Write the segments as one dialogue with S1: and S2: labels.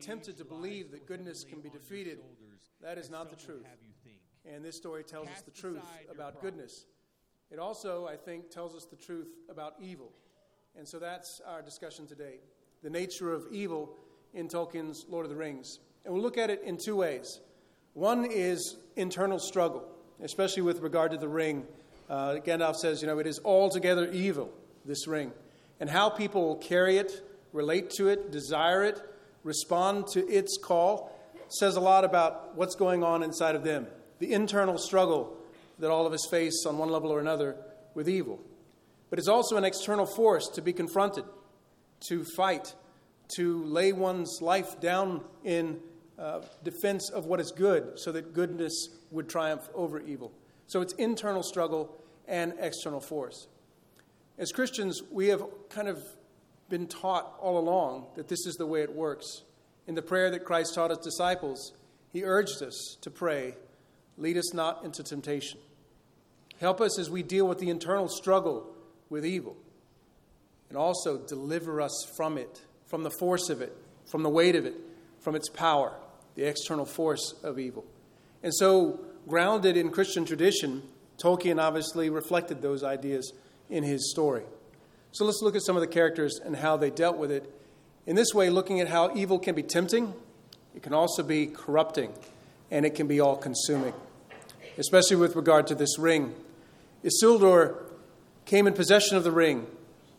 S1: tempted to believe that goodness can be defeated. That is not the truth. And this story tells us the truth about goodness. It also, I think, tells us the truth about evil. And so that's our discussion today the nature of evil in Tolkien's Lord of the Rings. And we'll look at it in two ways. One is internal struggle, especially with regard to the ring. Uh, Gandalf says, you know, it is altogether evil, this ring. And how people carry it, relate to it, desire it, respond to its call says a lot about what's going on inside of them. The internal struggle that all of us face on one level or another with evil. But it's also an external force to be confronted, to fight, to lay one's life down in uh, defense of what is good so that goodness would triumph over evil. So it's internal struggle and external force. As Christians, we have kind of been taught all along that this is the way it works. In the prayer that Christ taught his disciples, he urged us to pray, Lead us not into temptation. Help us as we deal with the internal struggle with evil. And also deliver us from it, from the force of it, from the weight of it, from its power, the external force of evil. And so, grounded in Christian tradition, Tolkien obviously reflected those ideas in his story. So let's look at some of the characters and how they dealt with it in this way, looking at how evil can be tempting, it can also be corrupting, and it can be all consuming, especially with regard to this ring. Isildur came in possession of the ring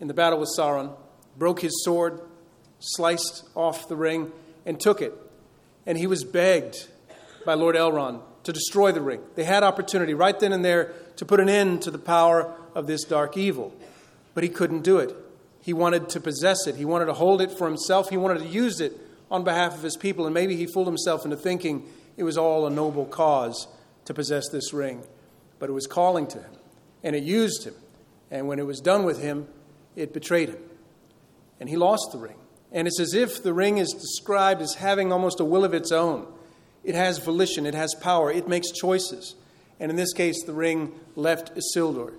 S1: in the battle with Sauron, broke his sword, sliced off the ring, and took it. And he was begged by Lord Elrond to destroy the ring. They had opportunity right then and there to put an end to the power of this dark evil, but he couldn't do it. He wanted to possess it, he wanted to hold it for himself, he wanted to use it on behalf of his people, and maybe he fooled himself into thinking it was all a noble cause to possess this ring. But it was calling to him, and it used him. And when it was done with him, it betrayed him. And he lost the ring. And it's as if the ring is described as having almost a will of its own. It has volition, it has power, it makes choices. And in this case, the ring left Isildur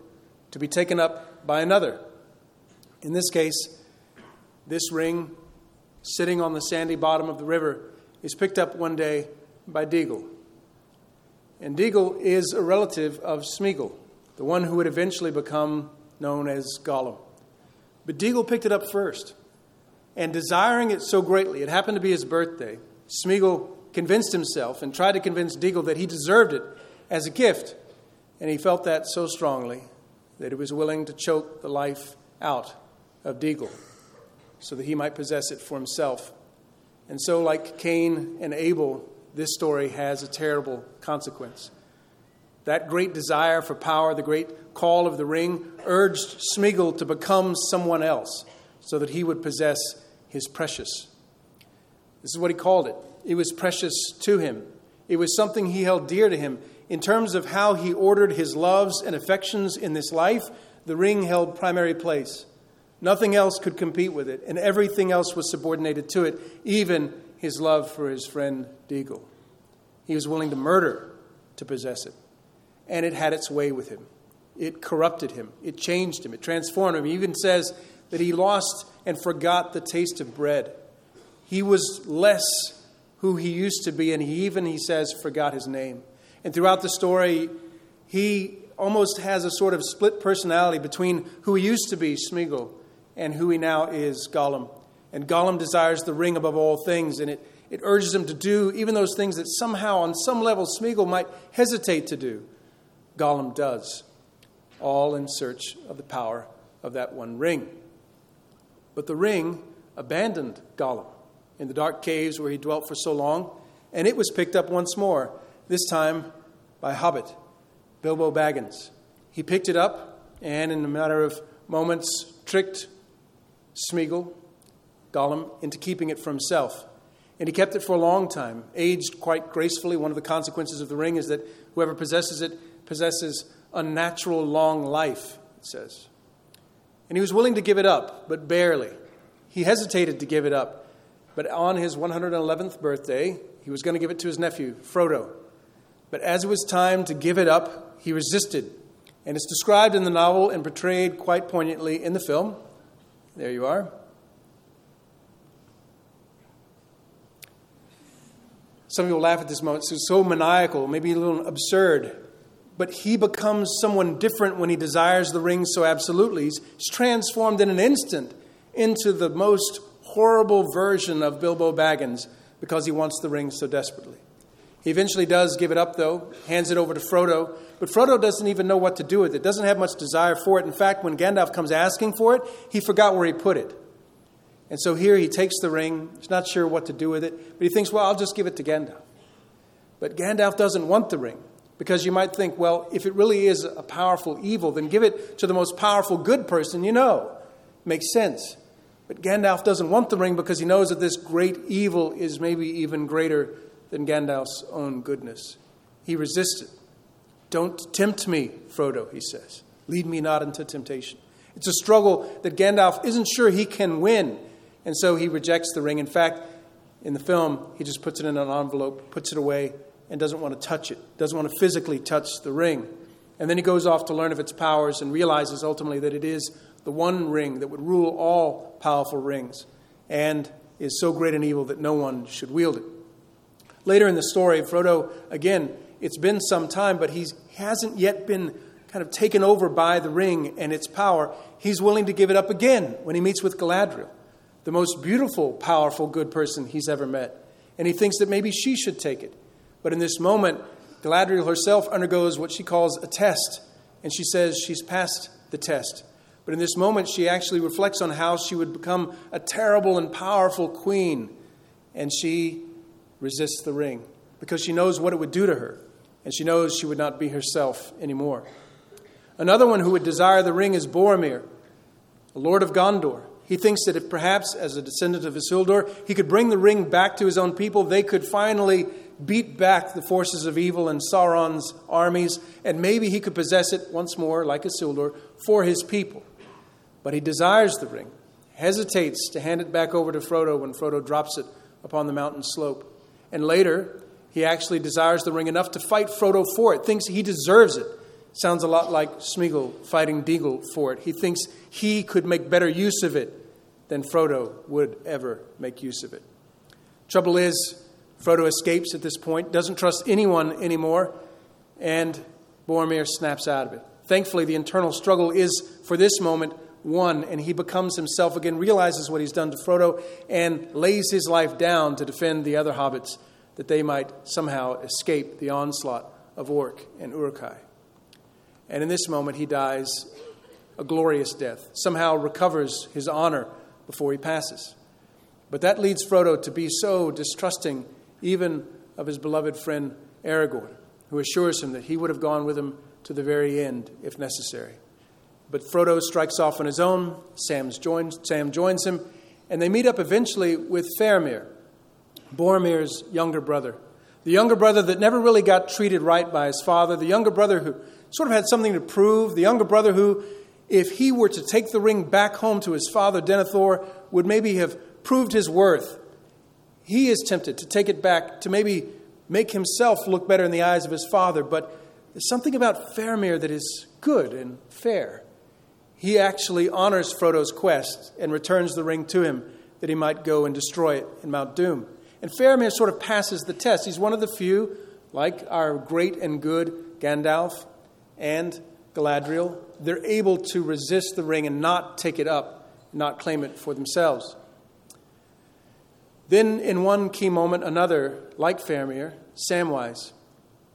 S1: to be taken up by another in this case, this ring sitting on the sandy bottom of the river is picked up one day by Deagol. And Deagol is a relative of Smeagol, the one who would eventually become known as Gollum. But Deagol picked it up first. And desiring it so greatly, it happened to be his birthday, Smeagol convinced himself and tried to convince Deagol that he deserved it as a gift. And he felt that so strongly that he was willing to choke the life out of Deagol so that he might possess it for himself. And so, like Cain and Abel, this story has a terrible consequence. That great desire for power, the great call of the ring, urged Smeagol to become someone else so that he would possess his precious. This is what he called it. It was precious to him, it was something he held dear to him. In terms of how he ordered his loves and affections in this life, the ring held primary place. Nothing else could compete with it, and everything else was subordinated to it, even his love for his friend Deagol. He was willing to murder to possess it, and it had its way with him. It corrupted him, it changed him, it transformed him. He even says that he lost and forgot the taste of bread. He was less who he used to be, and he even, he says, forgot his name. And throughout the story, he almost has a sort of split personality between who he used to be, Smeagol, and who he now is, Gollum. And Gollum desires the ring above all things, and it, it urges him to do even those things that somehow, on some level, Smeagol might hesitate to do. Gollum does, all in search of the power of that one ring. But the ring abandoned Gollum in the dark caves where he dwelt for so long, and it was picked up once more, this time by Hobbit, Bilbo Baggins. He picked it up, and in a matter of moments, tricked Smeagol, Gollum, into keeping it for himself. And he kept it for a long time, aged quite gracefully. One of the consequences of the ring is that whoever possesses it possesses unnatural long life, it says. And he was willing to give it up, but barely. He hesitated to give it up. But on his 111th birthday, he was going to give it to his nephew, Frodo. But as it was time to give it up, he resisted. And it's described in the novel and portrayed quite poignantly in the film. There you are. Some people laugh at this moment. It's so maniacal, maybe a little absurd. But he becomes someone different when he desires the ring so absolutely. He's transformed in an instant into the most horrible version of Bilbo Baggins because he wants the ring so desperately. He eventually does give it up, though, hands it over to Frodo, but Frodo doesn't even know what to do with it, doesn't have much desire for it. In fact, when Gandalf comes asking for it, he forgot where he put it. And so here he takes the ring. He's not sure what to do with it, but he thinks, well, I'll just give it to Gandalf. But Gandalf doesn't want the ring because you might think, well, if it really is a powerful evil, then give it to the most powerful good person you know. Makes sense. But Gandalf doesn't want the ring because he knows that this great evil is maybe even greater than Gandalf's own goodness. He resisted. Don't tempt me, Frodo, he says. Lead me not into temptation. It's a struggle that Gandalf isn't sure he can win, and so he rejects the ring. In fact, in the film, he just puts it in an envelope, puts it away, and doesn't want to touch it, doesn't want to physically touch the ring. And then he goes off to learn of its powers and realizes ultimately that it is the one ring that would rule all powerful rings and is so great an evil that no one should wield it. Later in the story, Frodo, again, it's been some time, but he hasn't yet been kind of taken over by the ring and its power. He's willing to give it up again when he meets with Galadriel, the most beautiful, powerful, good person he's ever met. And he thinks that maybe she should take it. But in this moment, Galadriel herself undergoes what she calls a test, and she says she's passed the test. But in this moment, she actually reflects on how she would become a terrible and powerful queen, and she resists the ring because she knows what it would do to her, and she knows she would not be herself anymore. Another one who would desire the ring is Boromir, the Lord of Gondor. He thinks that if perhaps, as a descendant of Isildur, he could bring the ring back to his own people, they could finally beat back the forces of evil and Sauron's armies, and maybe he could possess it once more, like Isildur, for his people. But he desires the ring, hesitates to hand it back over to Frodo when Frodo drops it upon the mountain slope. And later, he actually desires the ring enough to fight Frodo for it, thinks he deserves it. Sounds a lot like Smeagol fighting Deagol for it. He thinks he could make better use of it than Frodo would ever make use of it. Trouble is, Frodo escapes at this point, doesn't trust anyone anymore, and Boromir snaps out of it. Thankfully, the internal struggle is, for this moment, won, and he becomes himself again, realizes what he's done to Frodo, and lays his life down to defend the other hobbits that they might somehow escape the onslaught of Orc and Uruk-hai. And in this moment, he dies a glorious death, somehow recovers his honor before he passes. But that leads Frodo to be so distrusting, even of his beloved friend Aragorn, who assures him that he would have gone with him to the very end if necessary. But Frodo strikes off on his own. Sam's Sam joins him, and they meet up eventually with Faramir, Boromir's younger brother. The younger brother that never really got treated right by his father, the younger brother who sort of had something to prove, the younger brother who, if he were to take the ring back home to his father, Denethor, would maybe have proved his worth. He is tempted to take it back to maybe make himself look better in the eyes of his father, but there's something about Faramir that is good and fair he actually honors Frodo's quest and returns the ring to him that he might go and destroy it in Mount Doom. And Faramir sort of passes the test. He's one of the few, like our great and good Gandalf and Galadriel, they're able to resist the ring and not take it up, not claim it for themselves. Then, in one key moment, another, like Faramir, Samwise.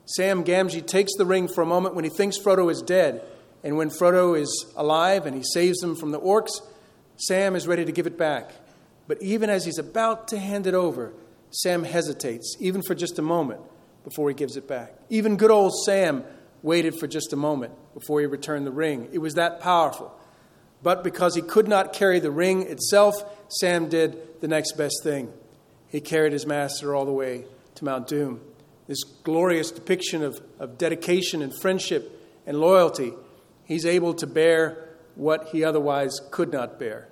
S1: Sam Gamgee takes the ring for a moment when he thinks Frodo is dead and when Frodo is alive and he saves them from the orcs, Sam is ready to give it back. But even as he's about to hand it over, Sam hesitates, even for just a moment, before he gives it back. Even good old Sam waited for just a moment before he returned the ring. It was that powerful. But because he could not carry the ring itself, Sam did the next best thing. He carried his master all the way to Mount Doom. This glorious depiction of, of dedication and friendship and loyalty he's able to bear what he otherwise could not bear.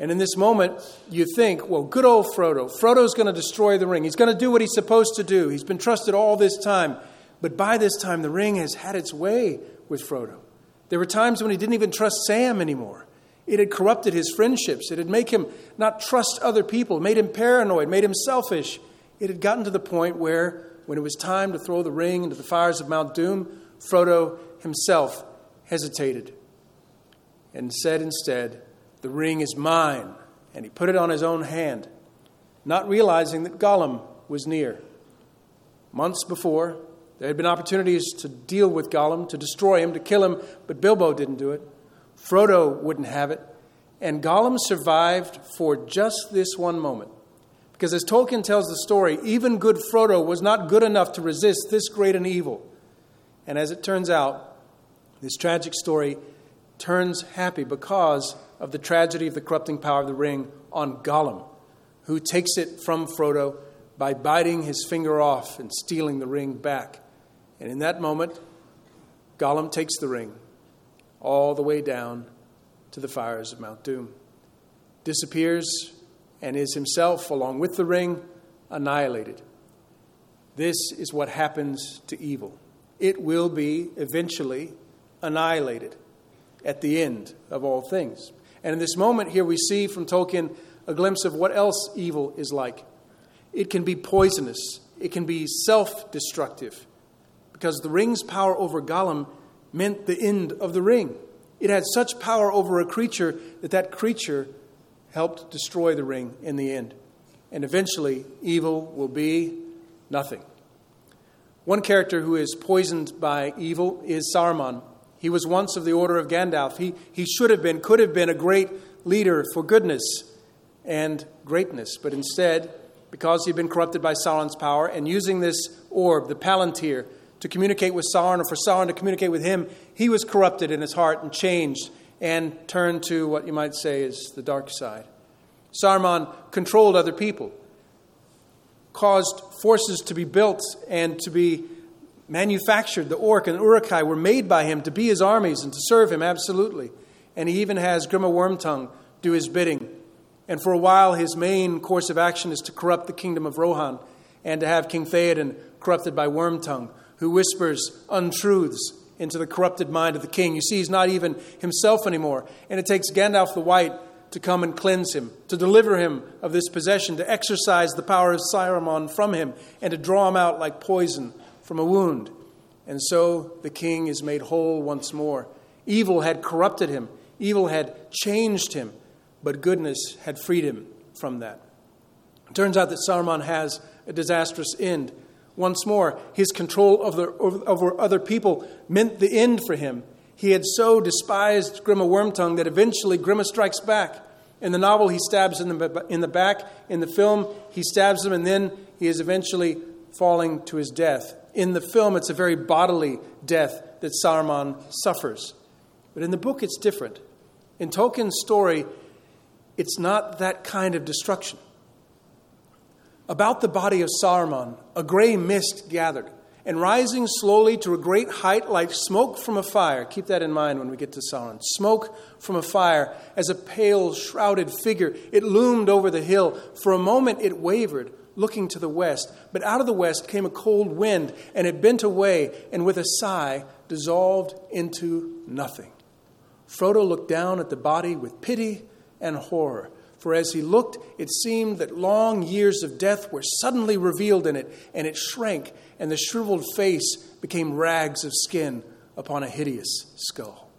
S1: And in this moment, you think, well, good old Frodo. Frodo's going to destroy the ring. He's going to do what he's supposed to do. He's been trusted all this time. But by this time, the ring has had its way with Frodo. There were times when he didn't even trust Sam anymore. It had corrupted his friendships. It had made him not trust other people, made him paranoid, made him selfish. It had gotten to the point where, when it was time to throw the ring into the fires of Mount Doom, Frodo himself hesitated and said instead, The ring is mine. And he put it on his own hand, not realizing that Gollum was near. Months before, there had been opportunities to deal with Gollum, to destroy him, to kill him, but Bilbo didn't do it. Frodo wouldn't have it. And Gollum survived for just this one moment. Because as Tolkien tells the story, even good Frodo was not good enough to resist this great and evil. And as it turns out, this tragic story turns happy because of the tragedy of the corrupting power of the ring on Gollum, who takes it from Frodo by biting his finger off and stealing the ring back. And in that moment, Gollum takes the ring all the way down to the fires of Mount Doom, disappears, and is himself, along with the ring, annihilated. This is what happens to evil. It will be eventually annihilated at the end of all things. And in this moment here, we see from Tolkien a glimpse of what else evil is like. It can be poisonous, it can be self destructive, because the ring's power over Gollum meant the end of the ring. It had such power over a creature that that creature helped destroy the ring in the end. And eventually, evil will be nothing. One character who is poisoned by evil is Saruman. He was once of the order of Gandalf. He, he should have been, could have been a great leader for goodness and greatness, but instead, because he'd been corrupted by Sauron's power and using this orb, the Palantir, to communicate with Sauron or for Sauron to communicate with him, he was corrupted in his heart and changed and turned to what you might say is the dark side. Saruman controlled other people, caused forces to be built and to be manufactured. The Orc and Uruk-hai were made by him to be his armies and to serve him, absolutely. And he even has Grima Wormtongue do his bidding. And for a while, his main course of action is to corrupt the kingdom of Rohan and to have King Theoden corrupted by Wormtongue, who whispers untruths into the corrupted mind of the king. You see, he's not even himself anymore. And it takes Gandalf the White to come and cleanse him, to deliver him of this possession, to exorcise the power of Saruman from him, and to draw him out like poison from a wound. And so the king is made whole once more. Evil had corrupted him, evil had changed him, but goodness had freed him from that. It turns out that Saruman has a disastrous end. Once more, his control over, over, other people meant the end for him. He had so despised Grima Wormtongue that eventually Grima strikes back. In the novel, he stabs in the, in the back. In the film, he stabs him, and then he is eventually falling to his death. In the film, it's a very bodily death that Saruman suffers. But in the book, it's different. In Tolkien's story, it's not that kind of destruction. About the body of Saruman, a gray mist gathered, and rising slowly to a great height like smoke from a fire. Keep that in mind when we get to Sauron. Smoke from a fire as a pale, shrouded figure. It loomed over the hill. For a moment, it wavered, looking to the west. But out of the west came a cold wind, and it bent away, and with a sigh, dissolved into nothing. Frodo looked down at the body with pity and horror. For as he looked, it seemed that long years of death were suddenly revealed in it, and it shrank, and the shriveled face became rags of skin upon a hideous skull.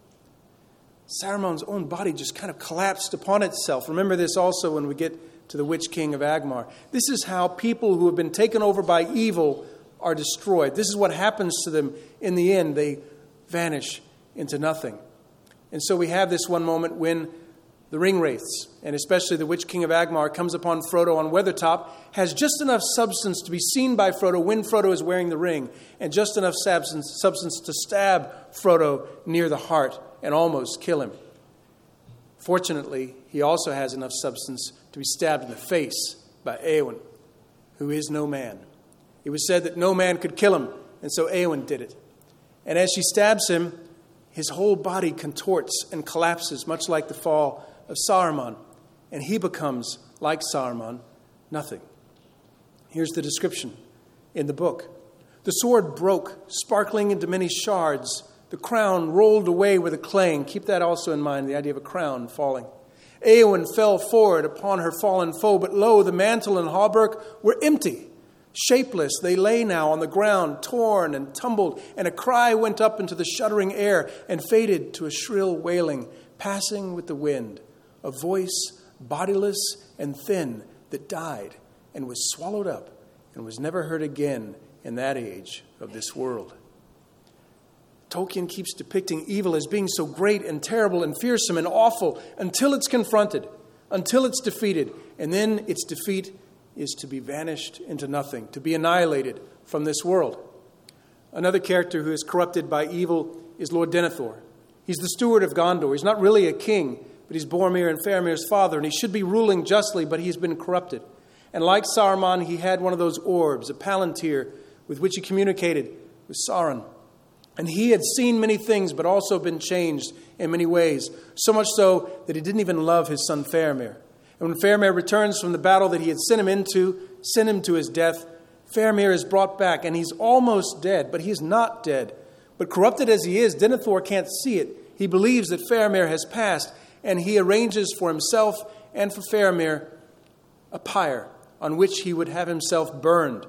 S1: Saruman's own body just kind of collapsed upon itself. Remember this also when we get to the Witch King of Angmar. This is how people who have been taken over by evil are destroyed. This is what happens to them in the end. They vanish into nothing. And so we have this one moment when the ring wraiths, and especially the Witch King of Angmar, comes upon Frodo on Weathertop, has just enough substance to be seen by Frodo when Frodo is wearing the ring, and just enough substance, substance to stab Frodo near the heart and almost kill him. Fortunately, he also has enough substance to be stabbed in the face by Eowyn, who is no man. It was said that no man could kill him, and so Eowyn did it. And as she stabs him, his whole body contorts and collapses, much like the fall of Saruman, and he becomes, like Saruman, nothing. Here's the description in the book The sword broke, sparkling into many shards. The crown rolled away with a clang. Keep that also in mind, the idea of a crown falling. Eowyn fell forward upon her fallen foe, but lo, the mantle and hauberk were empty. Shapeless, they lay now on the ground, torn and tumbled, and a cry went up into the shuddering air and faded to a shrill wailing, passing with the wind, a voice bodiless and thin that died and was swallowed up and was never heard again in that age of this world. Tolkien keeps depicting evil as being so great and terrible and fearsome and awful until it's confronted, until it's defeated, and then its defeat is to be vanished into nothing, to be annihilated from this world. Another character who is corrupted by evil is Lord Denethor. He's the steward of Gondor. He's not really a king, but he's Boromir and Faramir's father, and he should be ruling justly, but he's been corrupted. And like Saruman, he had one of those orbs, a palantir, with which he communicated with Sauron. And he had seen many things, but also been changed in many ways, so much so that he didn't even love his son Faramir. And when Faramir returns from the battle that he had sent him into, sent him to his death, Faramir is brought back, and he's almost dead, but he's not dead. But corrupted as he is, Denethor can't see it. He believes that Faramir has passed, and he arranges for himself and for Faramir a pyre on which he would have himself burned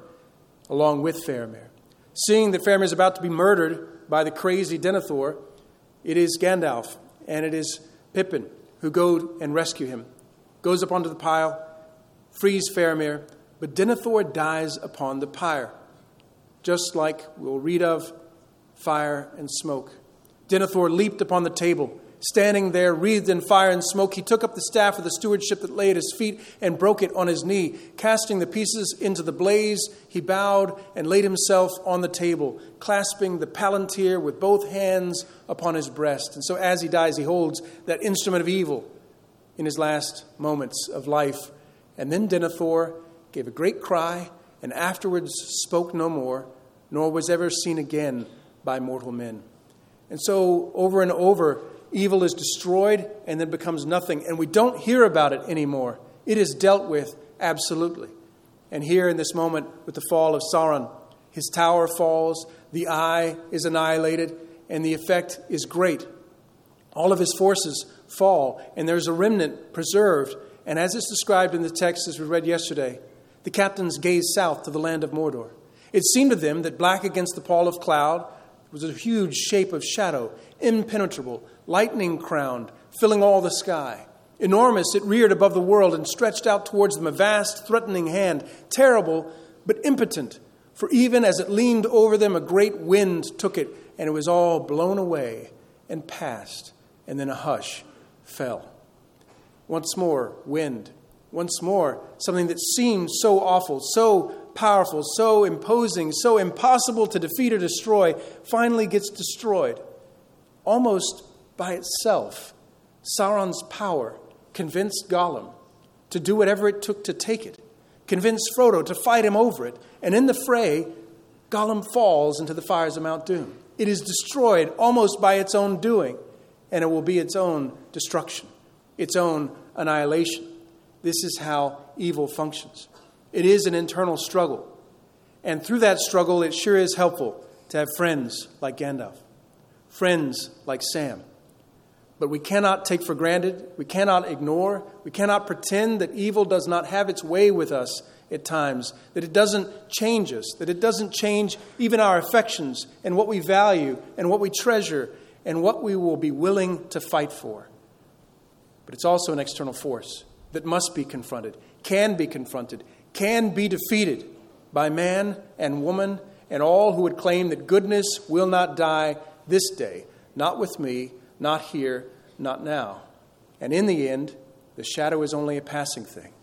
S1: along with Faramir. Seeing that Faramir is about to be murdered by the crazy Denethor, it is Gandalf and it is Pippin who go and rescue him goes up onto the pile, frees Faramir, but Denethor dies upon the pyre, just like we'll read of fire and smoke. Denethor leaped upon the table. Standing there, wreathed in fire and smoke, he took up the staff of the stewardship that lay at his feet and broke it on his knee. Casting the pieces into the blaze, he bowed and laid himself on the table, clasping the palantir with both hands upon his breast. And so, as he dies, he holds that instrument of evil in his last moments of life. And then Denethor gave a great cry and afterwards spoke no more, nor was ever seen again by mortal men. And so, over and over, evil is destroyed and then becomes nothing. And we don't hear about it anymore. It is dealt with absolutely. And here in this moment, with the fall of Sauron, his tower falls, the eye is annihilated, and the effect is great. All of his forces fall, and there's a remnant preserved. And as it's described in the text as we read yesterday, the captains gazed south to the land of Mordor. It seemed to them that black against the pall of cloud was a huge shape of shadow, impenetrable, lightning crowned, filling all the sky. Enormous, it reared above the world and stretched out towards them a vast, threatening hand, terrible, but impotent. For even as it leaned over them, a great wind took it, and it was all blown away and passed, and then a hush fell. Once more, wind. Once more, something that seemed so awful, so powerful, so imposing, so impossible to defeat or destroy, finally gets destroyed. Almost by itself, Sauron's power convinced Gollum to do whatever it took to take it, convinced Frodo to fight him over it, and in the fray, Gollum falls into the fires of Mount Doom. It is destroyed almost by its own doing and it will be its own destruction, its own annihilation. This is how evil functions. It is an internal struggle. And through that struggle, it sure is helpful to have friends like Gandalf, friends like Sam. But we cannot take for granted, we cannot ignore, we cannot pretend that evil does not have its way with us at times, that it doesn't change us, that it doesn't change even our affections and what we value and what we treasure and what we will be willing to fight for. But it's also an external force that must be confronted, can be confronted, can be defeated by man and woman and all who would claim that goodness will not die this day, not with me, not here, not now. And in the end, the shadow is only a passing thing.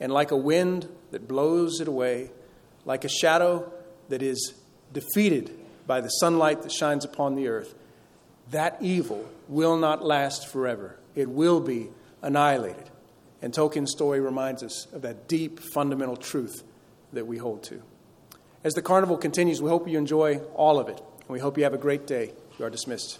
S1: And like a wind that blows it away, like a shadow that is defeated by the sunlight that shines upon the earth, that evil will not last forever. It will be annihilated. And Tolkien's story reminds us of that deep, fundamental truth that we hold to. As the carnival continues, we hope you enjoy all of it. And we hope you have a great day. You are dismissed.